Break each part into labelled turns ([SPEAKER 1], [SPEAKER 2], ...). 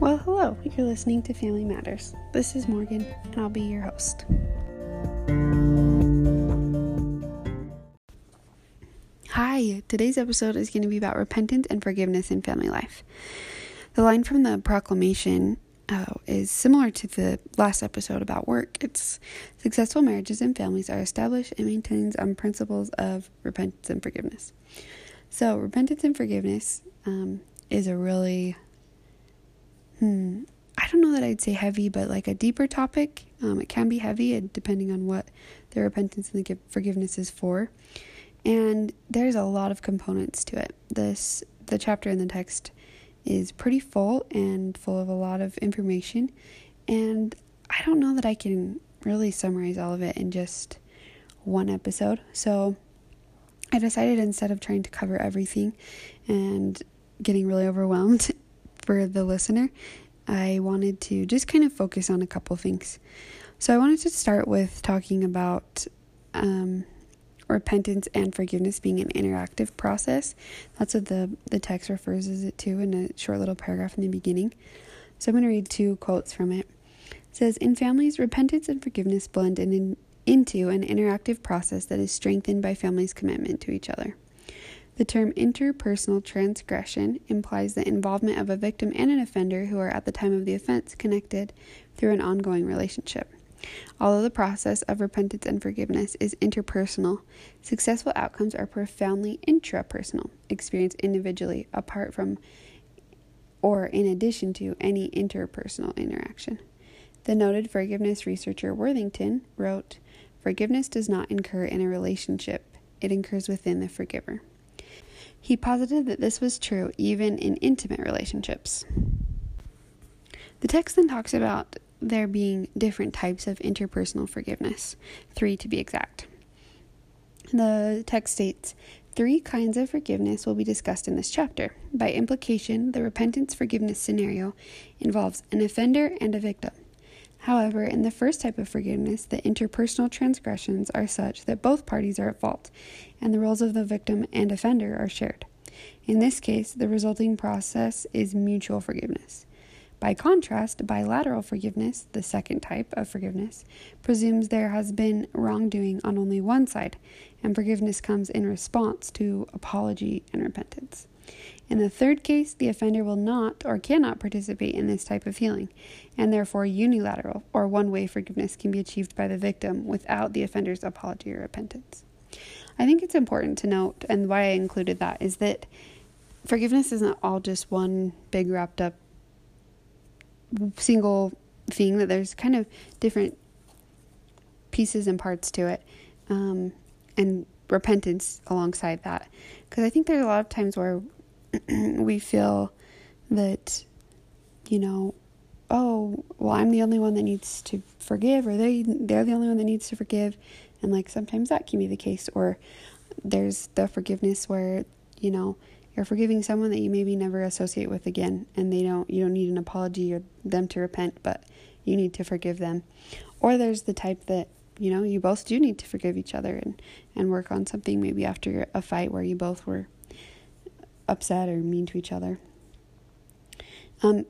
[SPEAKER 1] Well, hello, you're listening to Family Matters. This is Morgan, and I'll be your host. Hi, today's episode is going to be about repentance and forgiveness in family life. The line from the proclamation uh, is similar to the last episode about work. It's successful marriages and families are established and maintained on principles of repentance and forgiveness. So, repentance and forgiveness um, is a really hmm, I don't know that I'd say heavy, but like a deeper topic. Um, it can be heavy depending on what the repentance and the forgiveness is for. And there's a lot of components to it. This the chapter in the text is pretty full and full of a lot of information, and I don't know that I can really summarize all of it in just one episode. So I decided instead of trying to cover everything and getting really overwhelmed for the listener, I wanted to just kind of focus on a couple things. So I wanted to start with talking about um, repentance and forgiveness being an interactive process. That's what the, the text refers it to in a short little paragraph in the beginning. So I'm going to read two quotes from it. It says, In families, repentance and forgiveness blend in, in, into an interactive process that is strengthened by families' commitment to each other. The term interpersonal transgression implies the involvement of a victim and an offender who are at the time of the offense connected through an ongoing relationship. Although the process of repentance and forgiveness is interpersonal, successful outcomes are profoundly intrapersonal, experienced individually, apart from or in addition to any interpersonal interaction. The noted forgiveness researcher Worthington wrote Forgiveness does not incur in a relationship, it incurs within the forgiver. He posited that this was true even in intimate relationships. The text then talks about there being different types of interpersonal forgiveness, three to be exact. The text states three kinds of forgiveness will be discussed in this chapter. By implication, the repentance forgiveness scenario involves an offender and a victim. However, in the first type of forgiveness, the interpersonal transgressions are such that both parties are at fault, and the roles of the victim and offender are shared. In this case, the resulting process is mutual forgiveness. By contrast, bilateral forgiveness, the second type of forgiveness, presumes there has been wrongdoing on only one side, and forgiveness comes in response to apology and repentance. In the third case, the offender will not or cannot participate in this type of healing, and therefore unilateral or one way forgiveness can be achieved by the victim without the offender's apology or repentance. I think it's important to note, and why I included that, is that forgiveness isn't all just one big wrapped up single thing, that there's kind of different pieces and parts to it, um, and repentance alongside that. Because I think there's a lot of times where we feel that, you know, oh, well, I'm the only one that needs to forgive, or they they're the only one that needs to forgive, and like sometimes that can be the case. Or there's the forgiveness where you know you're forgiving someone that you maybe never associate with again, and they don't you don't need an apology or them to repent, but you need to forgive them. Or there's the type that you know you both do need to forgive each other and and work on something maybe after a fight where you both were upset or mean to each other. Um,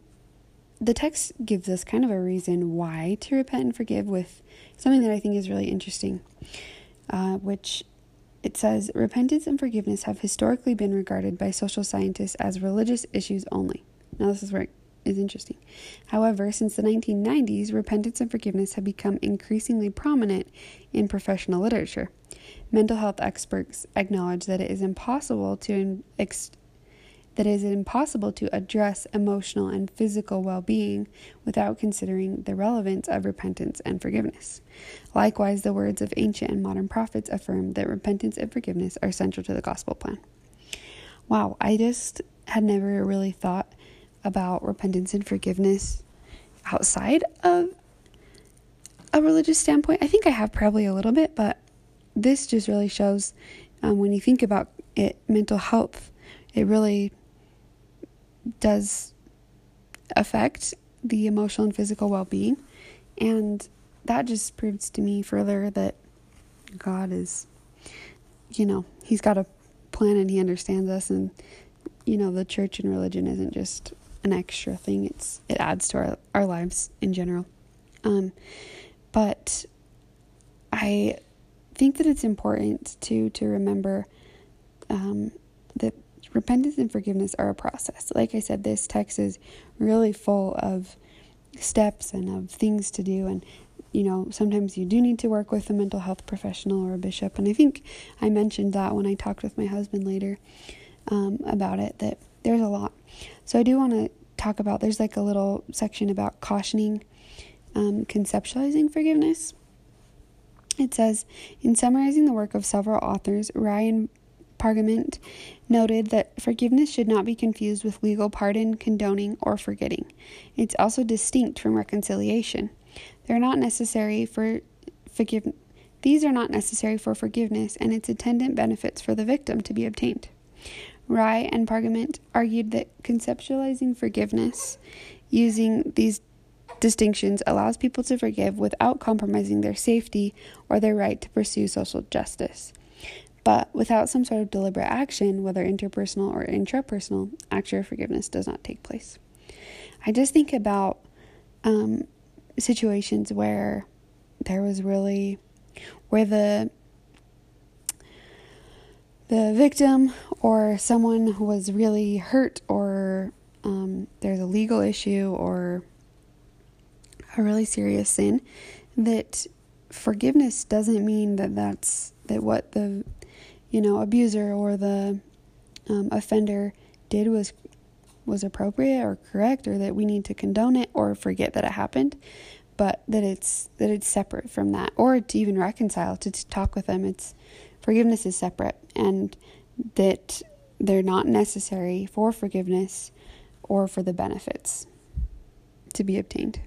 [SPEAKER 1] the text gives us kind of a reason why to repent and forgive with something that I think is really interesting, uh, which it says repentance and forgiveness have historically been regarded by social scientists as religious issues only. Now, this is where it is interesting. However, since the 1990s, repentance and forgiveness have become increasingly prominent in professional literature. Mental health experts acknowledge that it is impossible to ex- that it is impossible to address emotional and physical well being without considering the relevance of repentance and forgiveness. Likewise, the words of ancient and modern prophets affirm that repentance and forgiveness are central to the gospel plan. Wow, I just had never really thought about repentance and forgiveness outside of a religious standpoint. I think I have probably a little bit, but this just really shows um, when you think about it, mental health, it really does affect the emotional and physical well being. And that just proves to me further that God is, you know, He's got a plan and He understands us. And, you know, the church and religion isn't just an extra thing. It's it adds to our, our lives in general. Um, but I think that it's important to to remember um, that repentance and forgiveness are a process. Like I said, this text is really full of steps and of things to do. And you know sometimes you do need to work with a mental health professional or a bishop. And i think i mentioned that when i talked with my husband later um, about it that there's a lot. So i do want to talk about there's like a little section about cautioning um, conceptualizing forgiveness. It says in summarizing the work of several authors ryan Pargament noted that forgiveness should not be confused with legal pardon, condoning, or forgetting. It's also distinct from reconciliation. They're not necessary for forgive these are not necessary for forgiveness and its attendant benefits for the victim to be obtained. Rye and Pargament argued that conceptualizing forgiveness using these distinctions allows people to forgive without compromising their safety or their right to pursue social justice. But without some sort of deliberate action, whether interpersonal or intrapersonal, actual forgiveness does not take place. I just think about um, situations where there was really, where the the victim or someone was really hurt or um, there's a legal issue or a really serious sin that forgiveness doesn't mean that that's that what the you know, abuser or the um, offender did was was appropriate or correct or that we need to condone it or forget that it happened but that it's that it's separate from that. Or to even reconcile to, to talk with them it's forgiveness is separate and that they're not necessary for forgiveness or for the benefits to be obtained.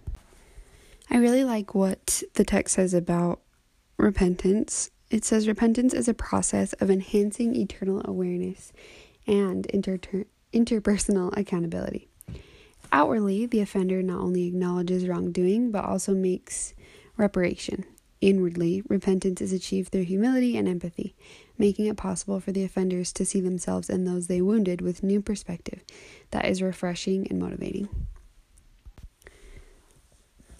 [SPEAKER 1] I really like what the text says about repentance it says repentance is a process of enhancing eternal awareness and inter- interpersonal accountability. Outwardly, the offender not only acknowledges wrongdoing but also makes reparation. Inwardly, repentance is achieved through humility and empathy, making it possible for the offenders to see themselves and those they wounded with new perspective that is refreshing and motivating.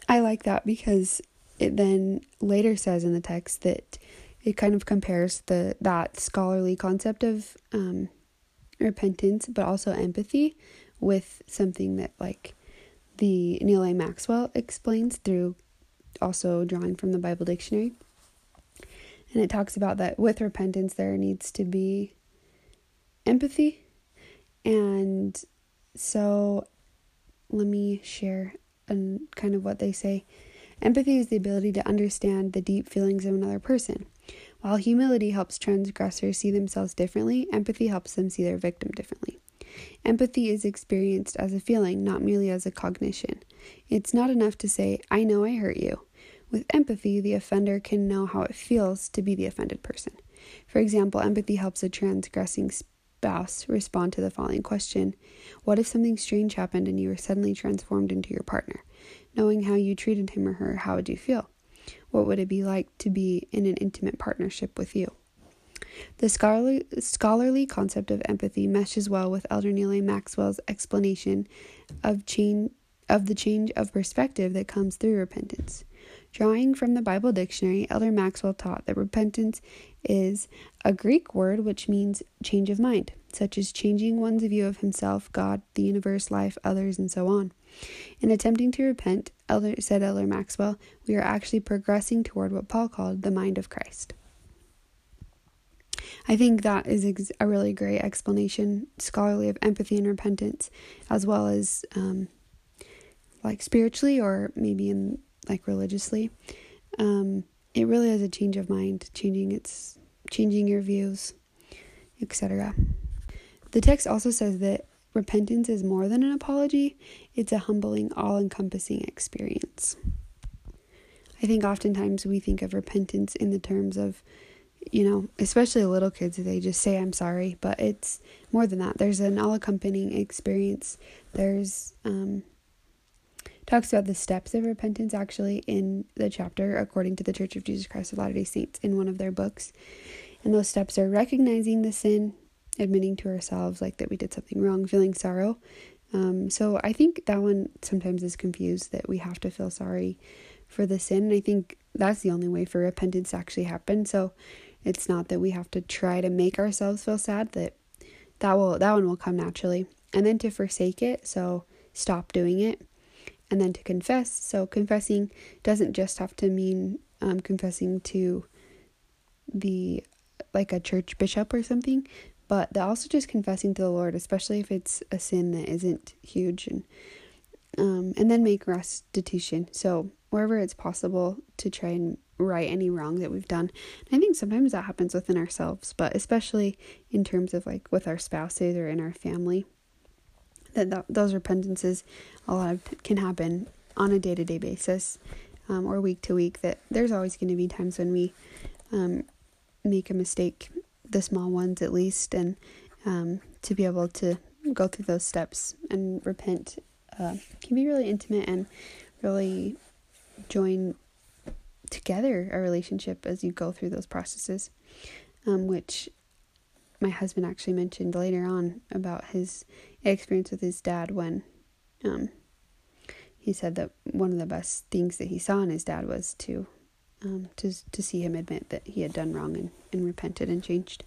[SPEAKER 1] I like that because it then later says in the text that it kind of compares the that scholarly concept of um, repentance, but also empathy, with something that like the Neal A. Maxwell explains through also drawing from the Bible dictionary. And it talks about that with repentance there needs to be empathy. And so let me share and kind of what they say. Empathy is the ability to understand the deep feelings of another person. While humility helps transgressors see themselves differently, empathy helps them see their victim differently. Empathy is experienced as a feeling, not merely as a cognition. It's not enough to say, I know I hurt you. With empathy, the offender can know how it feels to be the offended person. For example, empathy helps a transgressing spouse respond to the following question What if something strange happened and you were suddenly transformed into your partner? Knowing how you treated him or her, how would you feel? What would it be like to be in an intimate partnership with you? The scholarly, scholarly concept of empathy meshes well with Elder Neal A. Maxwell's explanation of change of the change of perspective that comes through repentance. Drawing from the Bible dictionary, Elder Maxwell taught that repentance is a Greek word which means change of mind, such as changing one's view of himself, God, the universe, life, others, and so on. In attempting to repent, Elder, said Elder Maxwell, we are actually progressing toward what Paul called the mind of Christ. I think that is ex- a really great explanation, scholarly, of empathy and repentance, as well as um, like spiritually or maybe in like religiously. Um, it really is a change of mind, changing its changing your views, etc. The text also says that repentance is more than an apology; it's a humbling, all-encompassing experience. I think oftentimes we think of repentance in the terms of, you know, especially little kids, they just say, I'm sorry, but it's more than that. There's an all accompanying experience. There's um, talks about the steps of repentance actually in the chapter according to the Church of Jesus Christ of Latter-day Saints in one of their books. And those steps are recognizing the sin, admitting to ourselves like that we did something wrong, feeling sorrow, Um, so I think that one sometimes is confused that we have to feel sorry for the sin. And I think that's the only way for repentance to actually happen. So it's not that we have to try to make ourselves feel sad that that will that one will come naturally. And then to forsake it, so stop doing it. And then to confess. So confessing doesn't just have to mean um, confessing to the like a church bishop or something, but also just confessing to the Lord, especially if it's a sin that isn't huge, and um, and then make restitution. So wherever it's possible to try and right any wrong that we've done. And I think sometimes that happens within ourselves, but especially in terms of like with our spouses or in our family, that, that those repentances a lot of can happen on a day to day basis um, or week to week. That there's always going to be times when we um, make a mistake, the small ones at least, and um, to be able to go through those steps and repent uh, can be really intimate and really join together a relationship as you go through those processes, um, which my husband actually mentioned later on about his experience with his dad when um, he said that one of the best things that he saw in his dad was to um, to to see him admit that he had done wrong and, and repented and changed.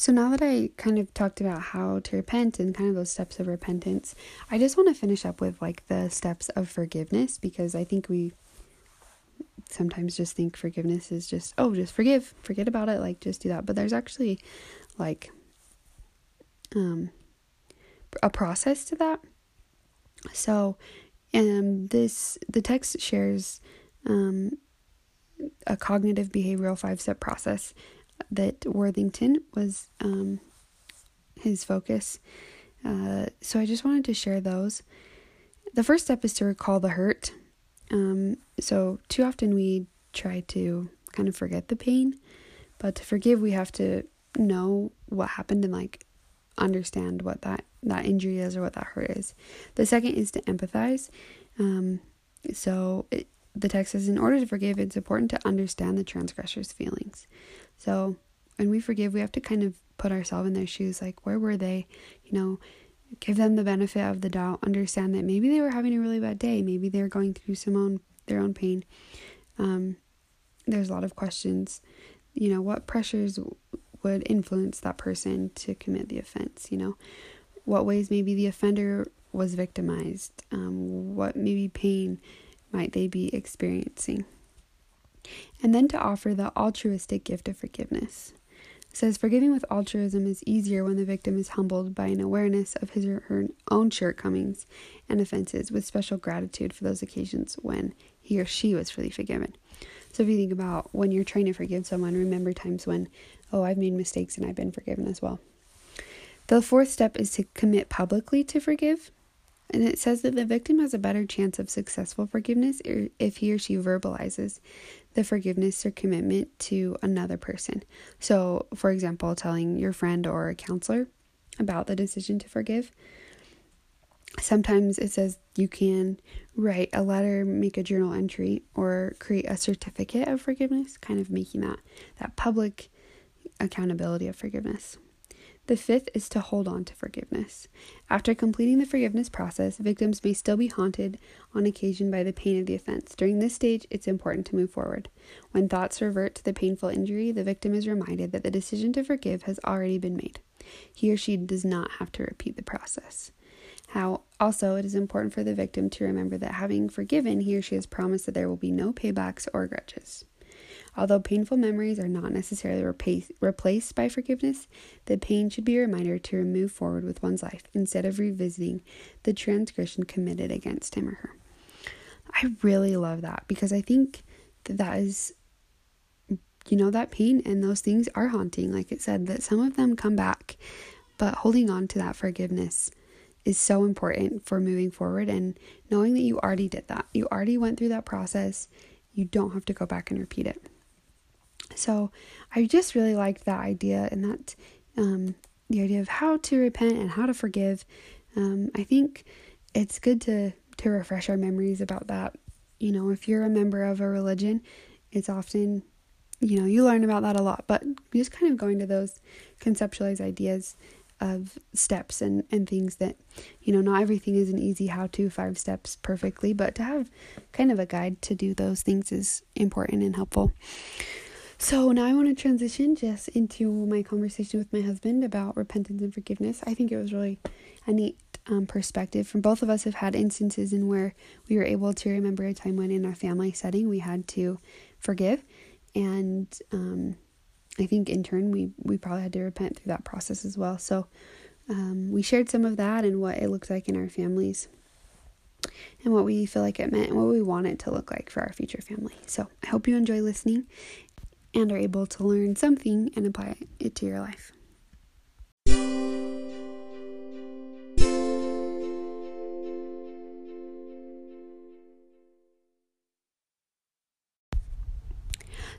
[SPEAKER 1] So now that I kind of talked about how to repent and kind of those steps of repentance, I just want to finish up with like the steps of forgiveness because I think we sometimes just think forgiveness is just oh just forgive, forget about it, like just do that. But there's actually like um a process to that. So um this the text shares um a cognitive behavioral five step process that Worthington was um, his focus. Uh, so I just wanted to share those. The first step is to recall the hurt. Um, so too often we try to kind of forget the pain, but to forgive we have to know what happened and like understand what that that injury is or what that hurt is. The second is to empathize. Um, so it, the text says, in order to forgive, it's important to understand the transgressor's feelings. So when we forgive, we have to kind of put ourselves in their shoes. Like, where were they? You know, give them the benefit of the doubt. Understand that maybe they were having a really bad day. Maybe they were going through some own their own pain. Um, there's a lot of questions. You know, what pressures would influence that person to commit the offense? You know, what ways maybe the offender was victimized? Um, what maybe pain might they be experiencing? And then to offer the altruistic gift of forgiveness. It says forgiving with altruism is easier when the victim is humbled by an awareness of his or her own shortcomings and offenses, with special gratitude for those occasions when he or she was fully forgiven. So if you think about when you're trying to forgive someone, remember times when, oh, I've made mistakes and I've been forgiven as well. The fourth step is to commit publicly to forgive. And it says that the victim has a better chance of successful forgiveness if he or she verbalizes the forgiveness or commitment to another person. So, for example, telling your friend or a counselor about the decision to forgive. Sometimes it says you can write a letter, make a journal entry, or create a certificate of forgiveness, kind of making that that public accountability of forgiveness. The fifth is to hold on to forgiveness. After completing the forgiveness process, victims may still be haunted on occasion by the pain of the offense. During this stage, it's important to move forward. When thoughts revert to the painful injury, the victim is reminded that the decision to forgive has already been made. He or she does not have to repeat the process. How also it is important for the victim to remember that having forgiven, he or she has promised that there will be no paybacks or grudges. Although painful memories are not necessarily replace, replaced by forgiveness, the pain should be a reminder to move forward with one's life instead of revisiting the transgression committed against him or her. I really love that because I think that that is, you know, that pain and those things are haunting. Like it said, that some of them come back, but holding on to that forgiveness is so important for moving forward and knowing that you already did that. You already went through that process. You don't have to go back and repeat it. So I just really liked that idea and that um, the idea of how to repent and how to forgive. Um, I think it's good to to refresh our memories about that. You know, if you're a member of a religion, it's often you know you learn about that a lot, but just kind of going to those conceptualized ideas of steps and and things that you know not everything is an easy how to five steps perfectly but to have kind of a guide to do those things is important and helpful so now i want to transition just into my conversation with my husband about repentance and forgiveness i think it was really a neat um, perspective from both of us have had instances in where we were able to remember a time when in our family setting we had to forgive and um, I think in turn we we probably had to repent through that process as well. So um, we shared some of that and what it looks like in our families and what we feel like it meant and what we want it to look like for our future family. So I hope you enjoy listening and are able to learn something and apply it to your life.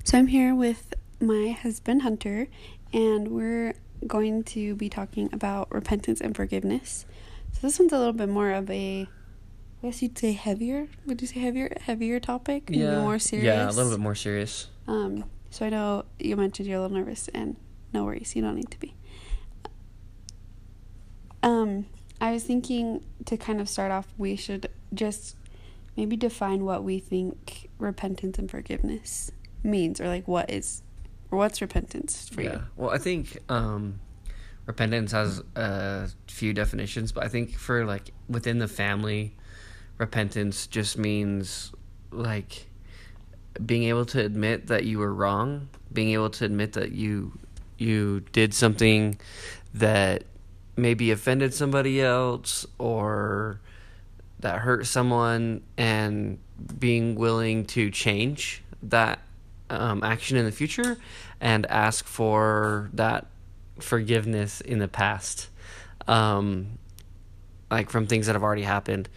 [SPEAKER 1] So I'm here with my husband Hunter, and we're going to be talking about repentance and forgiveness. So this one's a little bit more of a, I guess you'd say heavier. Would you say heavier? Heavier topic?
[SPEAKER 2] Yeah.
[SPEAKER 1] more serious.
[SPEAKER 2] Yeah, a little bit more serious.
[SPEAKER 1] Um. So I know you mentioned you're a little nervous, and no worries, you don't need to be. Um. I was thinking to kind of start off, we should just maybe define what we think repentance and forgiveness means, or like what is or what's repentance for yeah. you?
[SPEAKER 2] Well, I think um, repentance has a few definitions, but I think for like within the family, repentance just means like being able to admit that you were wrong, being able to admit that you you did something that maybe offended somebody else or that hurt someone and being willing to change that um, action in the future and ask for that forgiveness in the past, um, like from things that have already happened.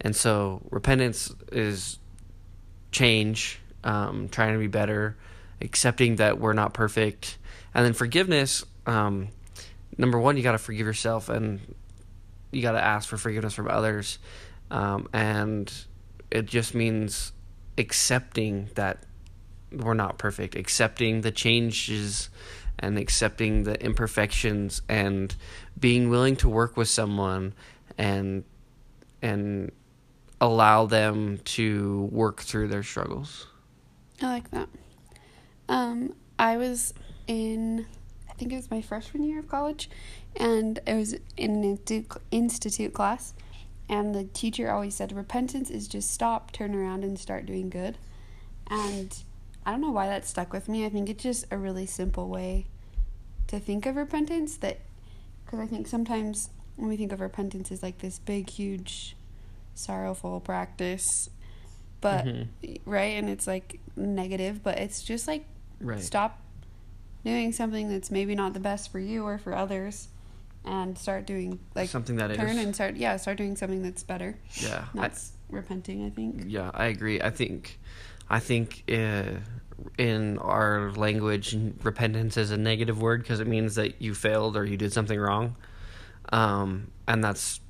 [SPEAKER 2] And so repentance is change, um, trying to be better, accepting that we're not perfect. And then forgiveness, um, number one, you got to forgive yourself and you got to ask for forgiveness from others. Um, and it just means accepting that we're not perfect, accepting the changes and accepting the imperfections and being willing to work with someone and and allow them to work through their struggles.
[SPEAKER 1] I like that. Um, I was in, I think it was my freshman year of college, and I was in an institute class, and the teacher always said, "Repentance is just stop, turn around, and start doing good," and I don't know why that stuck with me. I think it's just a really simple way to think of repentance that because I think sometimes when we think of repentance is like this big huge sorrowful practice but mm-hmm. right and it's like negative but it's just like right. stop doing something that's maybe not the best for you or for others and start doing like
[SPEAKER 2] something that
[SPEAKER 1] turn
[SPEAKER 2] is.
[SPEAKER 1] and start yeah start doing something that's better
[SPEAKER 2] yeah
[SPEAKER 1] that's repenting i think
[SPEAKER 2] yeah i agree i think I think uh, in our language, repentance is a negative word because it means that you failed or you did something wrong, um, and that's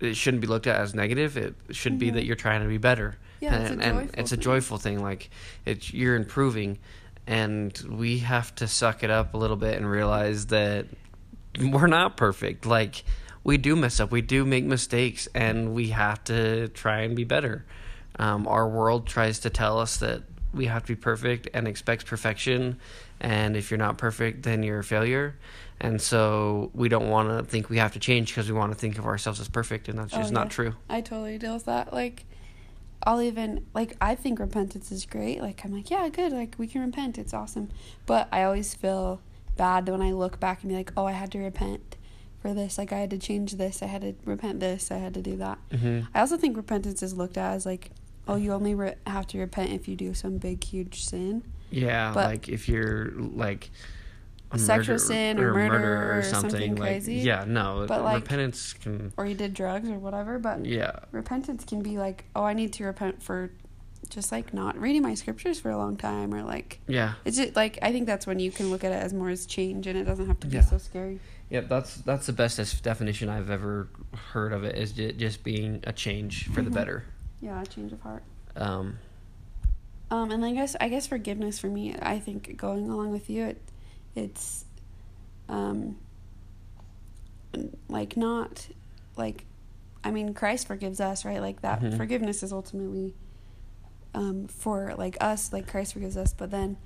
[SPEAKER 2] it shouldn't be looked at as negative. It should mm-hmm. be that you're trying to be better.
[SPEAKER 1] Yeah,
[SPEAKER 2] and,
[SPEAKER 1] it's a and
[SPEAKER 2] it's a joyful thing. Like it's you're improving, and we have to suck it up a little bit and realize that we're not perfect. Like we do mess up, we do make mistakes, and we have to try and be better. Um, our world tries to tell us that we have to be perfect and expects perfection, and if you're not perfect, then you're a failure. And so we don't want to think we have to change because we want to think of ourselves as perfect, and that's just oh, yeah. not true.
[SPEAKER 1] I totally deal with that. Like, I'll even like I think repentance is great. Like I'm like, yeah, good. Like we can repent. It's awesome. But I always feel bad when I look back and be like, oh, I had to repent for this. Like I had to change this. I had to repent this. I had to do that.
[SPEAKER 2] Mm-hmm.
[SPEAKER 1] I also think repentance is looked at as like oh, you only re- have to repent if you do some big, huge sin.
[SPEAKER 2] Yeah, but like if you're like
[SPEAKER 1] a sexual sin or, or murder, murder, or, something, something
[SPEAKER 2] like,
[SPEAKER 1] crazy.
[SPEAKER 2] Yeah, no,
[SPEAKER 1] but like,
[SPEAKER 2] repentance can.
[SPEAKER 1] Or you did drugs or whatever, but
[SPEAKER 2] yeah,
[SPEAKER 1] repentance can be like, oh, I need to repent for just like not reading my scriptures for a long time or like
[SPEAKER 2] yeah
[SPEAKER 1] it's just like i think that's when you can look at it as more as change and it doesn't have to be yeah. so scary
[SPEAKER 2] yeah that's that's the best definition i've ever heard of it is just being a change for the mm-hmm. better
[SPEAKER 1] yeah a change of heart
[SPEAKER 2] um,
[SPEAKER 1] um, and I guess I guess forgiveness for me, I think going along with you, it, it's, um, like not like I mean Christ forgives us, right? Like that
[SPEAKER 2] Mhm.
[SPEAKER 1] forgiveness is ultimately um for like us, like Christ forgives us, but then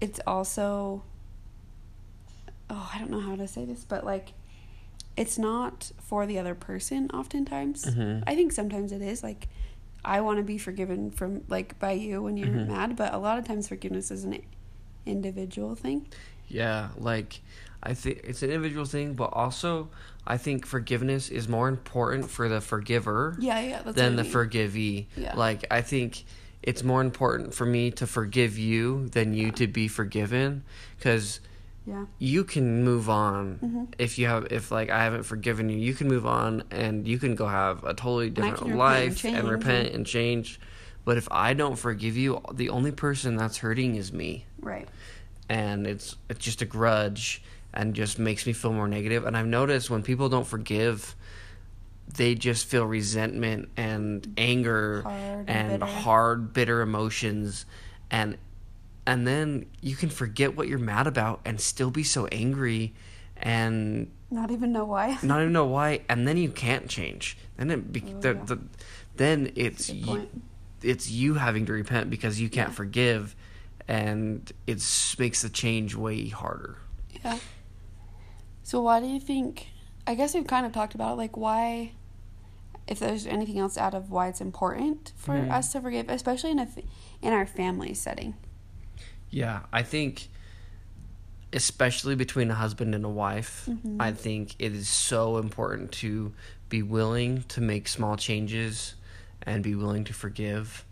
[SPEAKER 1] it's also oh, I don't know how to say this, but like it's not for the other person oftentimes.
[SPEAKER 2] Mhm.
[SPEAKER 1] I think sometimes it is like I want to be forgiven from like by you when you're
[SPEAKER 2] Mhm.
[SPEAKER 1] mad, but a lot of times forgiveness is an individual thing.
[SPEAKER 2] Yeah, like I think it's an individual thing, but also I think forgiveness is more important for the forgiver
[SPEAKER 1] Yeah, yeah,
[SPEAKER 2] than the
[SPEAKER 1] I mean.
[SPEAKER 2] forgivee.
[SPEAKER 1] Yeah.
[SPEAKER 2] Like I think it's more important for me to forgive you than you to be forgiven cuz
[SPEAKER 1] Yeah.
[SPEAKER 2] you can move on
[SPEAKER 1] Mhm.
[SPEAKER 2] if you have if like I haven't forgiven you, you can move on and you can go have a totally different
[SPEAKER 1] and
[SPEAKER 2] life
[SPEAKER 1] change
[SPEAKER 2] and repent
[SPEAKER 1] and-
[SPEAKER 2] and change. But if I don't forgive you, the only person that's hurting is me
[SPEAKER 1] Right.
[SPEAKER 2] and it's it's just a grudge and just makes me feel more negative and i've noticed when people don't forgive they just feel resentment and anger
[SPEAKER 1] Hard and
[SPEAKER 2] and
[SPEAKER 1] bitter.
[SPEAKER 2] hard bitter emotions and and then you can forget what you're mad about and still be so angry and
[SPEAKER 1] Not even know why.
[SPEAKER 2] not even know why and then you can't change then it be,
[SPEAKER 1] Oh,
[SPEAKER 2] the,
[SPEAKER 1] yeah.
[SPEAKER 2] the, then it's you, it's you having to repent because you can't
[SPEAKER 1] Yeah.
[SPEAKER 2] forgive and it makes the change way harder
[SPEAKER 1] Yeah. So why do you think? I guess we've kind of talked about it, like why, if there's anything else out of why it's important for
[SPEAKER 2] Mhm.
[SPEAKER 1] us to forgive, especially in a in our family setting.
[SPEAKER 2] Yeah, I think especially between a husband and a wife,
[SPEAKER 1] Mhm.
[SPEAKER 2] I think it is so important to be willing to make small changes and be willing to forgive.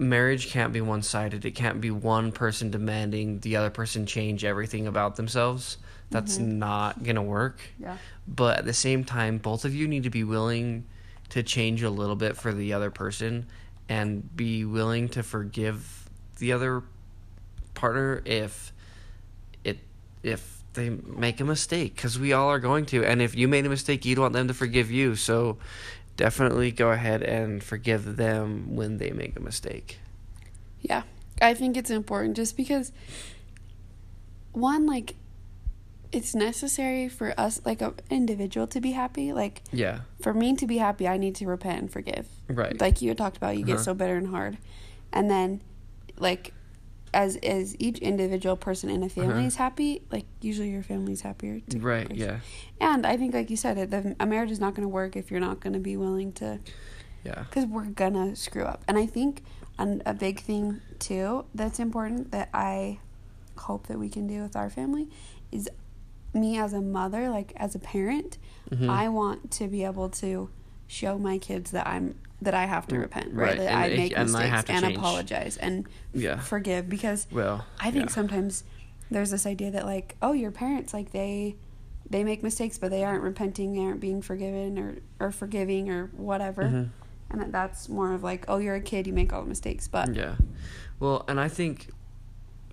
[SPEAKER 2] Marriage can't be one-sided. It can't be one person demanding the other person change everything about themselves. That's
[SPEAKER 1] Mhm.
[SPEAKER 2] not going to work.
[SPEAKER 1] Yeah.
[SPEAKER 2] But at the same time, both of you need to be willing to change a little bit for the other person and be willing to forgive the other partner if it if they make a mistake cuz we all are going to and if you made a mistake you'd want them to forgive you so definitely go ahead and forgive them when they make a mistake
[SPEAKER 1] Yeah. I think it's important just because one like it's necessary for us like an individual to be happy. Like
[SPEAKER 2] yeah
[SPEAKER 1] for me to be happy, I need to repent and forgive.
[SPEAKER 2] right
[SPEAKER 1] Like you had talked about, you get
[SPEAKER 2] Uh-huh.
[SPEAKER 1] so bitter and hard. And then like as as each individual person in a family
[SPEAKER 2] Uh-huh.
[SPEAKER 1] is happy, like usually your family's happier too.
[SPEAKER 2] right yeah
[SPEAKER 1] And I think like you said, it the, a marriage is not going to work if you're not going to be willing to
[SPEAKER 2] yeah
[SPEAKER 1] because we're gonna screw up. And I think an, a big thing too that's important that I hope that we can do with our family is me as a mother, like as a parent,
[SPEAKER 2] Mhm.
[SPEAKER 1] I want to be able to show my kids that I'm that I have to
[SPEAKER 2] Mm,
[SPEAKER 1] repent, right?
[SPEAKER 2] right,
[SPEAKER 1] That
[SPEAKER 2] and
[SPEAKER 1] I
[SPEAKER 2] it-
[SPEAKER 1] make
[SPEAKER 2] and I
[SPEAKER 1] mistakes
[SPEAKER 2] have to
[SPEAKER 1] and
[SPEAKER 2] change.
[SPEAKER 1] apologize and
[SPEAKER 2] yeah
[SPEAKER 1] forgive because
[SPEAKER 2] well
[SPEAKER 1] I think
[SPEAKER 2] yeah.
[SPEAKER 1] sometimes there's this idea that like, oh, your parents like they they make mistakes, but they aren't repenting, they aren't being forgiven or or forgiving or whatever,
[SPEAKER 2] Mhm.
[SPEAKER 1] and that that's more of like, oh, you're a kid, you make all the mistakes, but
[SPEAKER 2] Yeah. Well, and I think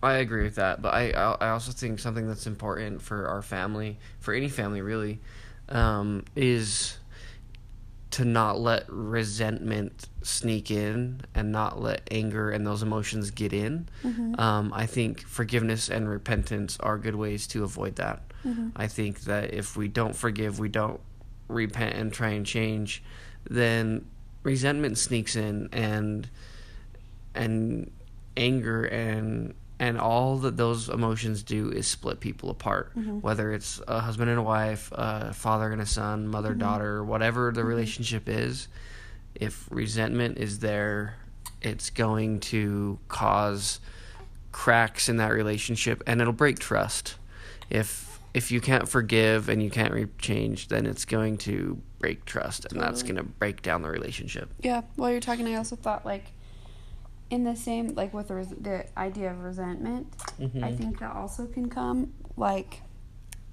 [SPEAKER 2] I agree with that, but I I I also think something that's important for our family, for any family really, um, is to not let resentment sneak in and not let anger and those emotions get in.
[SPEAKER 1] Mhm.
[SPEAKER 2] Um, I think forgiveness and repentance are good ways to avoid that.
[SPEAKER 1] Mhm.
[SPEAKER 2] I think that if we don't forgive, we don't repent and try and change, then resentment sneaks in and and anger and and all that those emotions do is split people apart.
[SPEAKER 1] Mhm.
[SPEAKER 2] Whether it's a husband and a wife, a father and a son, mother
[SPEAKER 1] Mhm.
[SPEAKER 2] daughter, whatever the
[SPEAKER 1] Mhm.
[SPEAKER 2] relationship is, if resentment is there, it's going to cause cracks in that relationship and it'll break trust. If if you can't forgive and you can't re- change, then it's going to break trust and that's going to break down the relationship.
[SPEAKER 1] yeah. While you're talking, I also thought like in the same like with the, res- the idea of resentment,
[SPEAKER 2] Mm-hmm.
[SPEAKER 1] I think that also can come like,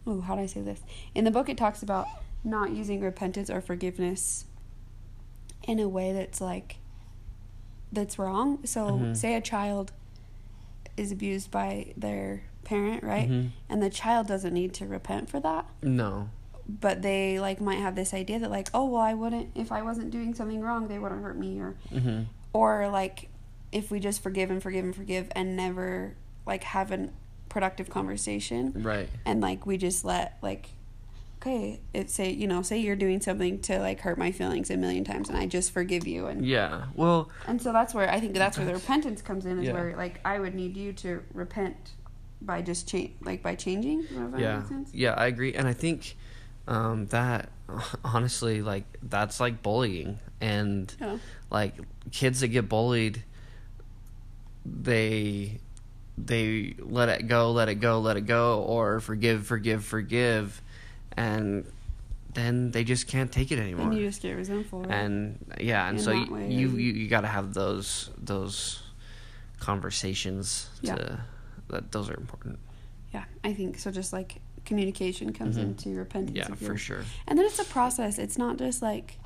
[SPEAKER 1] oh, how do I say this? In the book, it talks about not using repentance or forgiveness in a way that's like that's wrong. So,
[SPEAKER 2] Mhm.
[SPEAKER 1] say a child is abused by their parent, right?
[SPEAKER 2] Mhm.
[SPEAKER 1] And the child doesn't need to repent for that,
[SPEAKER 2] No.
[SPEAKER 1] but they like might have this idea that like, oh, well, I wouldn't if I wasn't doing something wrong, they wouldn't hurt me or
[SPEAKER 2] Mm-hmm.
[SPEAKER 1] or like if we just forgive and forgive and forgive and never like have a productive conversation
[SPEAKER 2] Right.
[SPEAKER 1] and like we just let like okay, it say you know say you're doing something to like hurt my feelings a million times, and I just forgive you, and
[SPEAKER 2] Yeah. Well,
[SPEAKER 1] and so that's where I think that's where the repentance comes in, is
[SPEAKER 2] Yeah.
[SPEAKER 1] where like I would need you to repent by just change, like by changing.
[SPEAKER 2] Yeah. Yeah, I agree. And I think um, that honestly, like, that's like bullying. And
[SPEAKER 1] Yeah.
[SPEAKER 2] like kids that get bullied, they they let it go, let it go, let it go, or forgive, forgive, forgive, and then they just can't take it anymore.
[SPEAKER 1] And you just get resentful. Right?
[SPEAKER 2] and yeah, and
[SPEAKER 1] In
[SPEAKER 2] so you,
[SPEAKER 1] way,
[SPEAKER 2] you you you got to have those those conversations
[SPEAKER 1] Yeah.
[SPEAKER 2] to that those are important.
[SPEAKER 1] yeah, I think so. Just like communication comes
[SPEAKER 2] Mhm.
[SPEAKER 1] into repentance.
[SPEAKER 2] Yeah, for sure.
[SPEAKER 1] And then it's a process. It's not just like,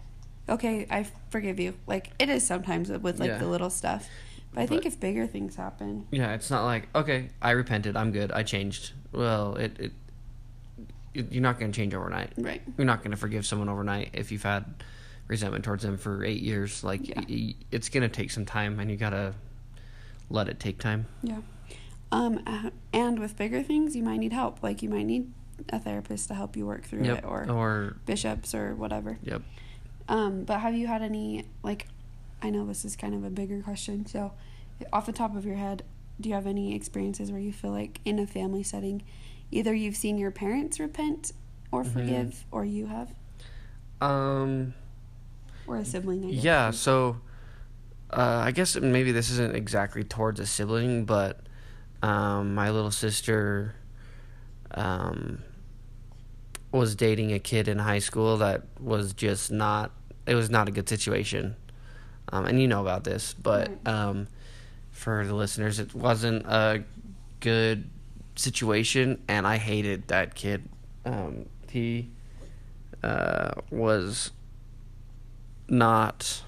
[SPEAKER 1] okay, I forgive you. Like it is sometimes with like
[SPEAKER 2] Yeah.
[SPEAKER 1] the little stuff. But I think if bigger things happen,
[SPEAKER 2] Yeah, it's not like okay, I repented, I'm good, I changed. Well, it it you- you're not going to change overnight.
[SPEAKER 1] right?
[SPEAKER 2] You're not going to forgive someone overnight if you've had resentment towards them for eight years. Like
[SPEAKER 1] Yeah.
[SPEAKER 2] y- it's going to take some time, and you got to let it take time.
[SPEAKER 1] Yeah. Um, and with bigger things, you might need help. Like you might need a therapist to help you work through
[SPEAKER 2] Yep.
[SPEAKER 1] it, or
[SPEAKER 2] or
[SPEAKER 1] bishops, or whatever.
[SPEAKER 2] yep.
[SPEAKER 1] Um, but have you had any like? I know this is kind of a bigger question. So, off the top of your head, do you have any experiences where you feel like in a family setting, either you've seen your parents repent or
[SPEAKER 2] Mhm.
[SPEAKER 1] forgive, or you have,
[SPEAKER 2] Um.
[SPEAKER 1] or a sibling? I guess.
[SPEAKER 2] Yeah, so uh, I guess maybe this isn't exactly towards a sibling, but um, my little sister um, was dating a kid in high school that was just not. It was not a good situation, um, and you know about this, but um, for the listeners, it wasn't a good situation, and I hated that kid. Um, he uh, was not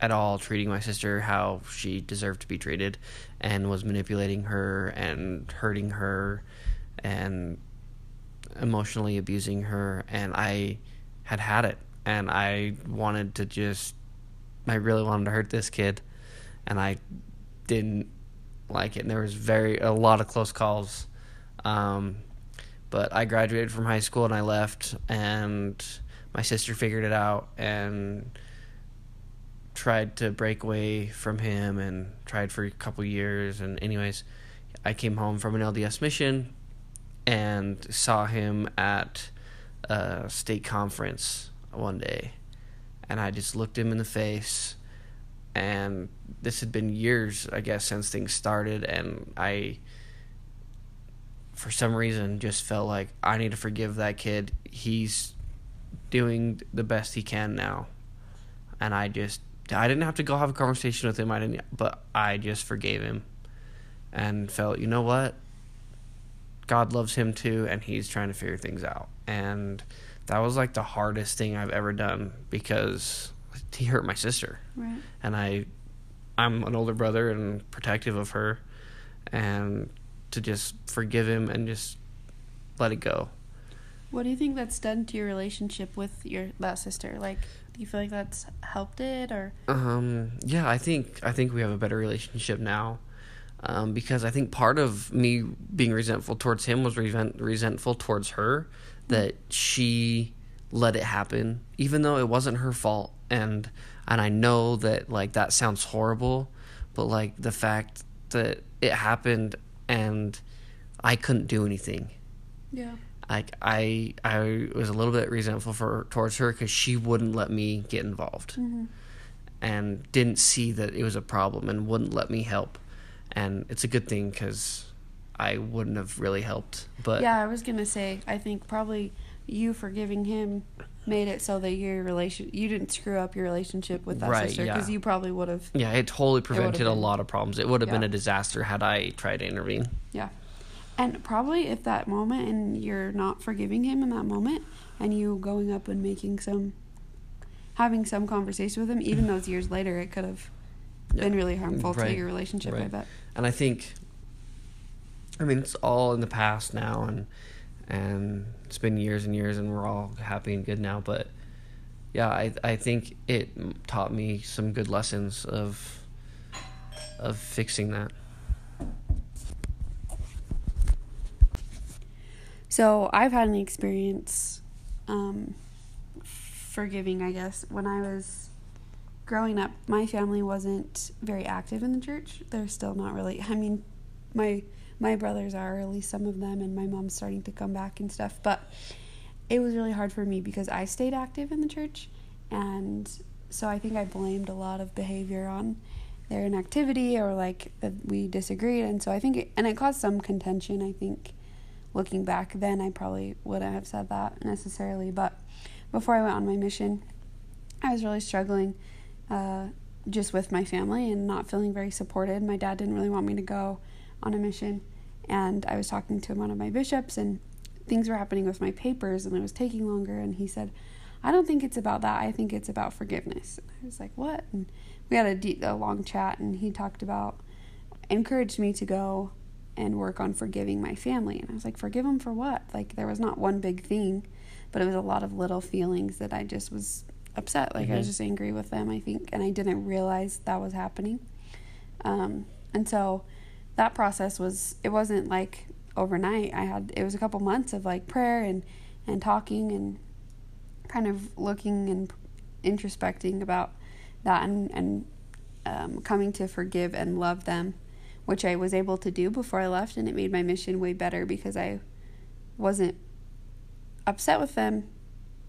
[SPEAKER 2] at all treating my sister how she deserved to be treated and was manipulating her and hurting her and emotionally abusing her and I had had it and I wanted to just I really wanted to hurt this kid and I didn't like it. And there was very a lot of close calls um, but I graduated from high school and I left and my sister figured it out and tried to break away from him and tried for a couple years. And anyways I came home from an LDS mission and saw him at a stake conference one day and I just looked him in the face and this had been years I guess since things started and I for some reason just felt like I need to forgive that kid. He's doing the best he can now. And I just I didn't have to go have a conversation with him. I didn't but I just forgave him and felt, you know what? God loves him too and he's trying to figure things out. And that was like the hardest thing I've ever done because he hurt my sister
[SPEAKER 1] Right.
[SPEAKER 2] and I I'm an older brother and protective of her and to just forgive him and just let it go.
[SPEAKER 1] What do you think that's done to your relationship with your that sister? Like, do you feel like that's helped it, or
[SPEAKER 2] Um yeah, I think I think we have a better relationship now. Um, because I think part of me being resentful towards him was resent, resentful towards her that she let it happen even though it wasn't her fault and and I know that like that sounds horrible but like the fact that it happened and I couldn't do anything
[SPEAKER 1] yeah,
[SPEAKER 2] like I I was a little bit resentful for towards her cuz she wouldn't let me get involved
[SPEAKER 1] mm-hmm.
[SPEAKER 2] and didn't see that it was a problem and wouldn't let me help. And it's a good thing because I wouldn't have really helped. But
[SPEAKER 1] yeah? I was gonna say, I think probably you forgiving him made it so that your relation you didn't screw up your relationship with that
[SPEAKER 2] Right,
[SPEAKER 1] sister
[SPEAKER 2] yeah.
[SPEAKER 1] because you probably would have.
[SPEAKER 2] yeah, it totally prevented a
[SPEAKER 1] been-
[SPEAKER 2] lot of problems. It would have been a disaster had I tried to intervene.
[SPEAKER 1] Yeah. And probably if that moment and you're not forgiving him in that moment and you going up and making some having some conversation with him, even those years later it could have been really harmful to your relationship, I bet.
[SPEAKER 2] And I think, I mean, it's all in the past now, and and it's been years and years, and we're all happy and good now. But yeah, I I think it taught me some good lessons of of fixing that.
[SPEAKER 1] So I've had an experience um, forgiving, I guess, when I was growing up. My family wasn't very active in the church. They're still not really. I mean, my my brothers are, at least some of them, and my mom's starting to come back and stuff. But it was really hard for me because I stayed active in the church, and so I think I blamed a lot of behavior on their inactivity or like that we disagreed, and so I think it, and it caused some contention. I think looking back then, I probably wouldn't have said that necessarily, but before I went on my mission, I was really struggling. Uh, just with my family and not feeling very supported. My dad didn't really want me to go on a mission, and I was talking to one of my bishops, and things were happening with my papers, and it was taking longer. And he said, "I don't think it's about that. I think it's about forgiveness." And I was like, "What?" And we had a, deep, a long chat, and he talked about encouraged me to go and work on forgiving my family. And I was like, "Forgive them for what?" Like there was not one big thing, but it was a lot of little feelings that I just was upset. Like mm-hmm. I was mm-hmm. just angry with them. I think, and I didn't realize that was happening. Um, and so that process was it wasn't like overnight. I had it was a couple months of like prayer and and talking and kind of looking and introspecting about that and and um, coming to forgive and love them, which I was able to do before I left, and it made my mission way better because I wasn't upset with them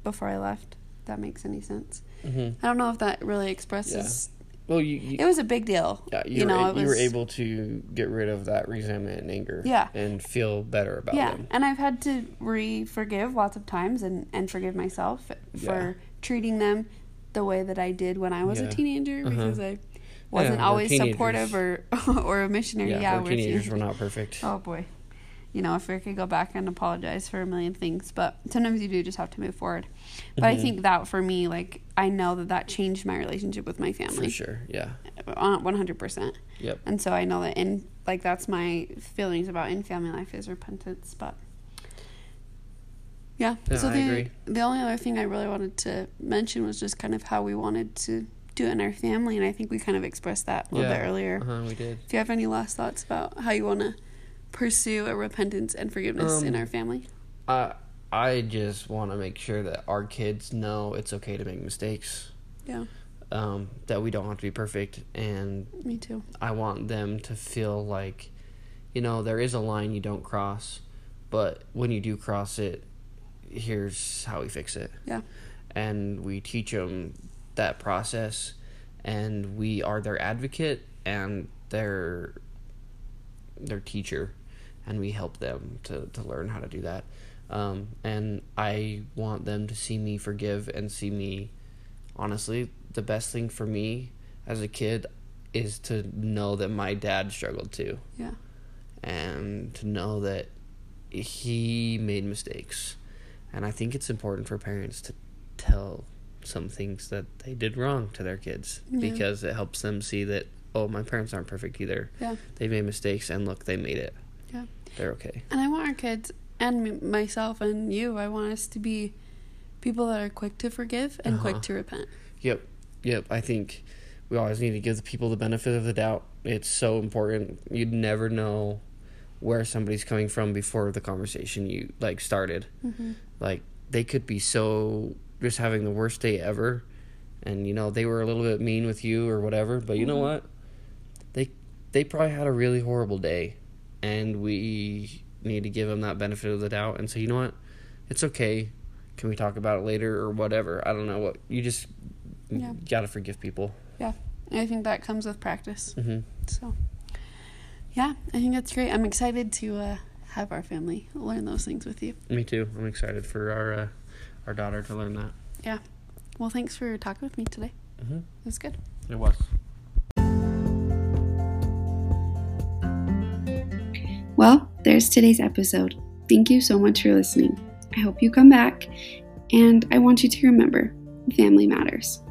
[SPEAKER 1] before I left. If that makes any sense. Mm-hmm. I don't know if that really expresses
[SPEAKER 2] well, you, you,
[SPEAKER 1] it was a big deal.
[SPEAKER 2] Yeah, you, you know, was, you were able to get rid of that resentment and anger.
[SPEAKER 1] Yeah,
[SPEAKER 2] and feel better about
[SPEAKER 1] yeah.
[SPEAKER 2] them.
[SPEAKER 1] and I've had to re forgive lots of times and and forgive myself for yeah. treating them the way that I did when I was yeah. a teenager uh-huh. because I wasn't yeah, always supportive or or a missionary.
[SPEAKER 2] Yeah, yeah teenagers were not perfect.
[SPEAKER 1] Oh boy you know, if I could go back and apologize for a million things, but sometimes you do just have to move forward. But mm-hmm. I think that for me, like, I know that that changed my relationship with my family.
[SPEAKER 2] For sure, yeah.
[SPEAKER 1] 100%.
[SPEAKER 2] Yep.
[SPEAKER 1] And so I know that in, like, that's my feelings about in family life is repentance, but. Yeah.
[SPEAKER 2] yeah
[SPEAKER 1] so
[SPEAKER 2] the, agree.
[SPEAKER 1] the only other thing I really wanted to mention was just kind of how we wanted to do it in our family, and I think we kind of expressed that a little yeah. bit earlier.
[SPEAKER 2] Uh-huh, we did.
[SPEAKER 1] If you have any last thoughts about how you want to pursue a repentance and forgiveness um, in our family?
[SPEAKER 2] I I just want to make sure that our kids know it's okay to make mistakes.
[SPEAKER 1] Yeah.
[SPEAKER 2] Um, that we don't have to be perfect, and
[SPEAKER 1] me too.
[SPEAKER 2] I want them to feel like, you know, there is a line you don't cross, but when you do cross it, here's how we fix it.
[SPEAKER 1] Yeah.
[SPEAKER 2] And we teach them that process, and we are their advocate and their their teacher and we help them to, to learn how to do that. Um, and I want them to see me forgive and see me, honestly, the best thing for me as a kid is to know that my dad struggled too.
[SPEAKER 1] Yeah.
[SPEAKER 2] And to know that he made mistakes. And I think it's important for parents to tell some things that they did wrong to their kids yeah. because it helps them see that, oh, my parents aren't perfect either.
[SPEAKER 1] Yeah.
[SPEAKER 2] They made mistakes and look, they made it.
[SPEAKER 1] Yeah.
[SPEAKER 2] They're okay.
[SPEAKER 1] And I want our kids and myself and you, I want us to be people that are quick to forgive and uh-huh. quick to repent.
[SPEAKER 2] Yep. Yep. I think we always need to give the people the benefit of the doubt. It's so important. You'd never know where somebody's coming from before the conversation you like started. Mm-hmm. Like they could be so just having the worst day ever and you know they were a little bit mean with you or whatever, but you mm-hmm. know what? They they probably had a really horrible day and we need to give them that benefit of the doubt and say, you know what, it's okay. Can we talk about it later or whatever? I don't know what you just yeah. gotta forgive people.
[SPEAKER 1] Yeah, I think that comes with practice.
[SPEAKER 2] Mm-hmm.
[SPEAKER 1] So, yeah, I think that's great. I'm excited to uh, have our family learn those things with you.
[SPEAKER 2] Me too. I'm excited for our uh, our daughter to learn that.
[SPEAKER 1] Yeah. Well, thanks for talking with me today.
[SPEAKER 2] Mm-hmm.
[SPEAKER 1] It was good.
[SPEAKER 2] It was.
[SPEAKER 1] Well, there's today's episode. Thank you so much for listening. I hope you come back, and I want you to remember family matters.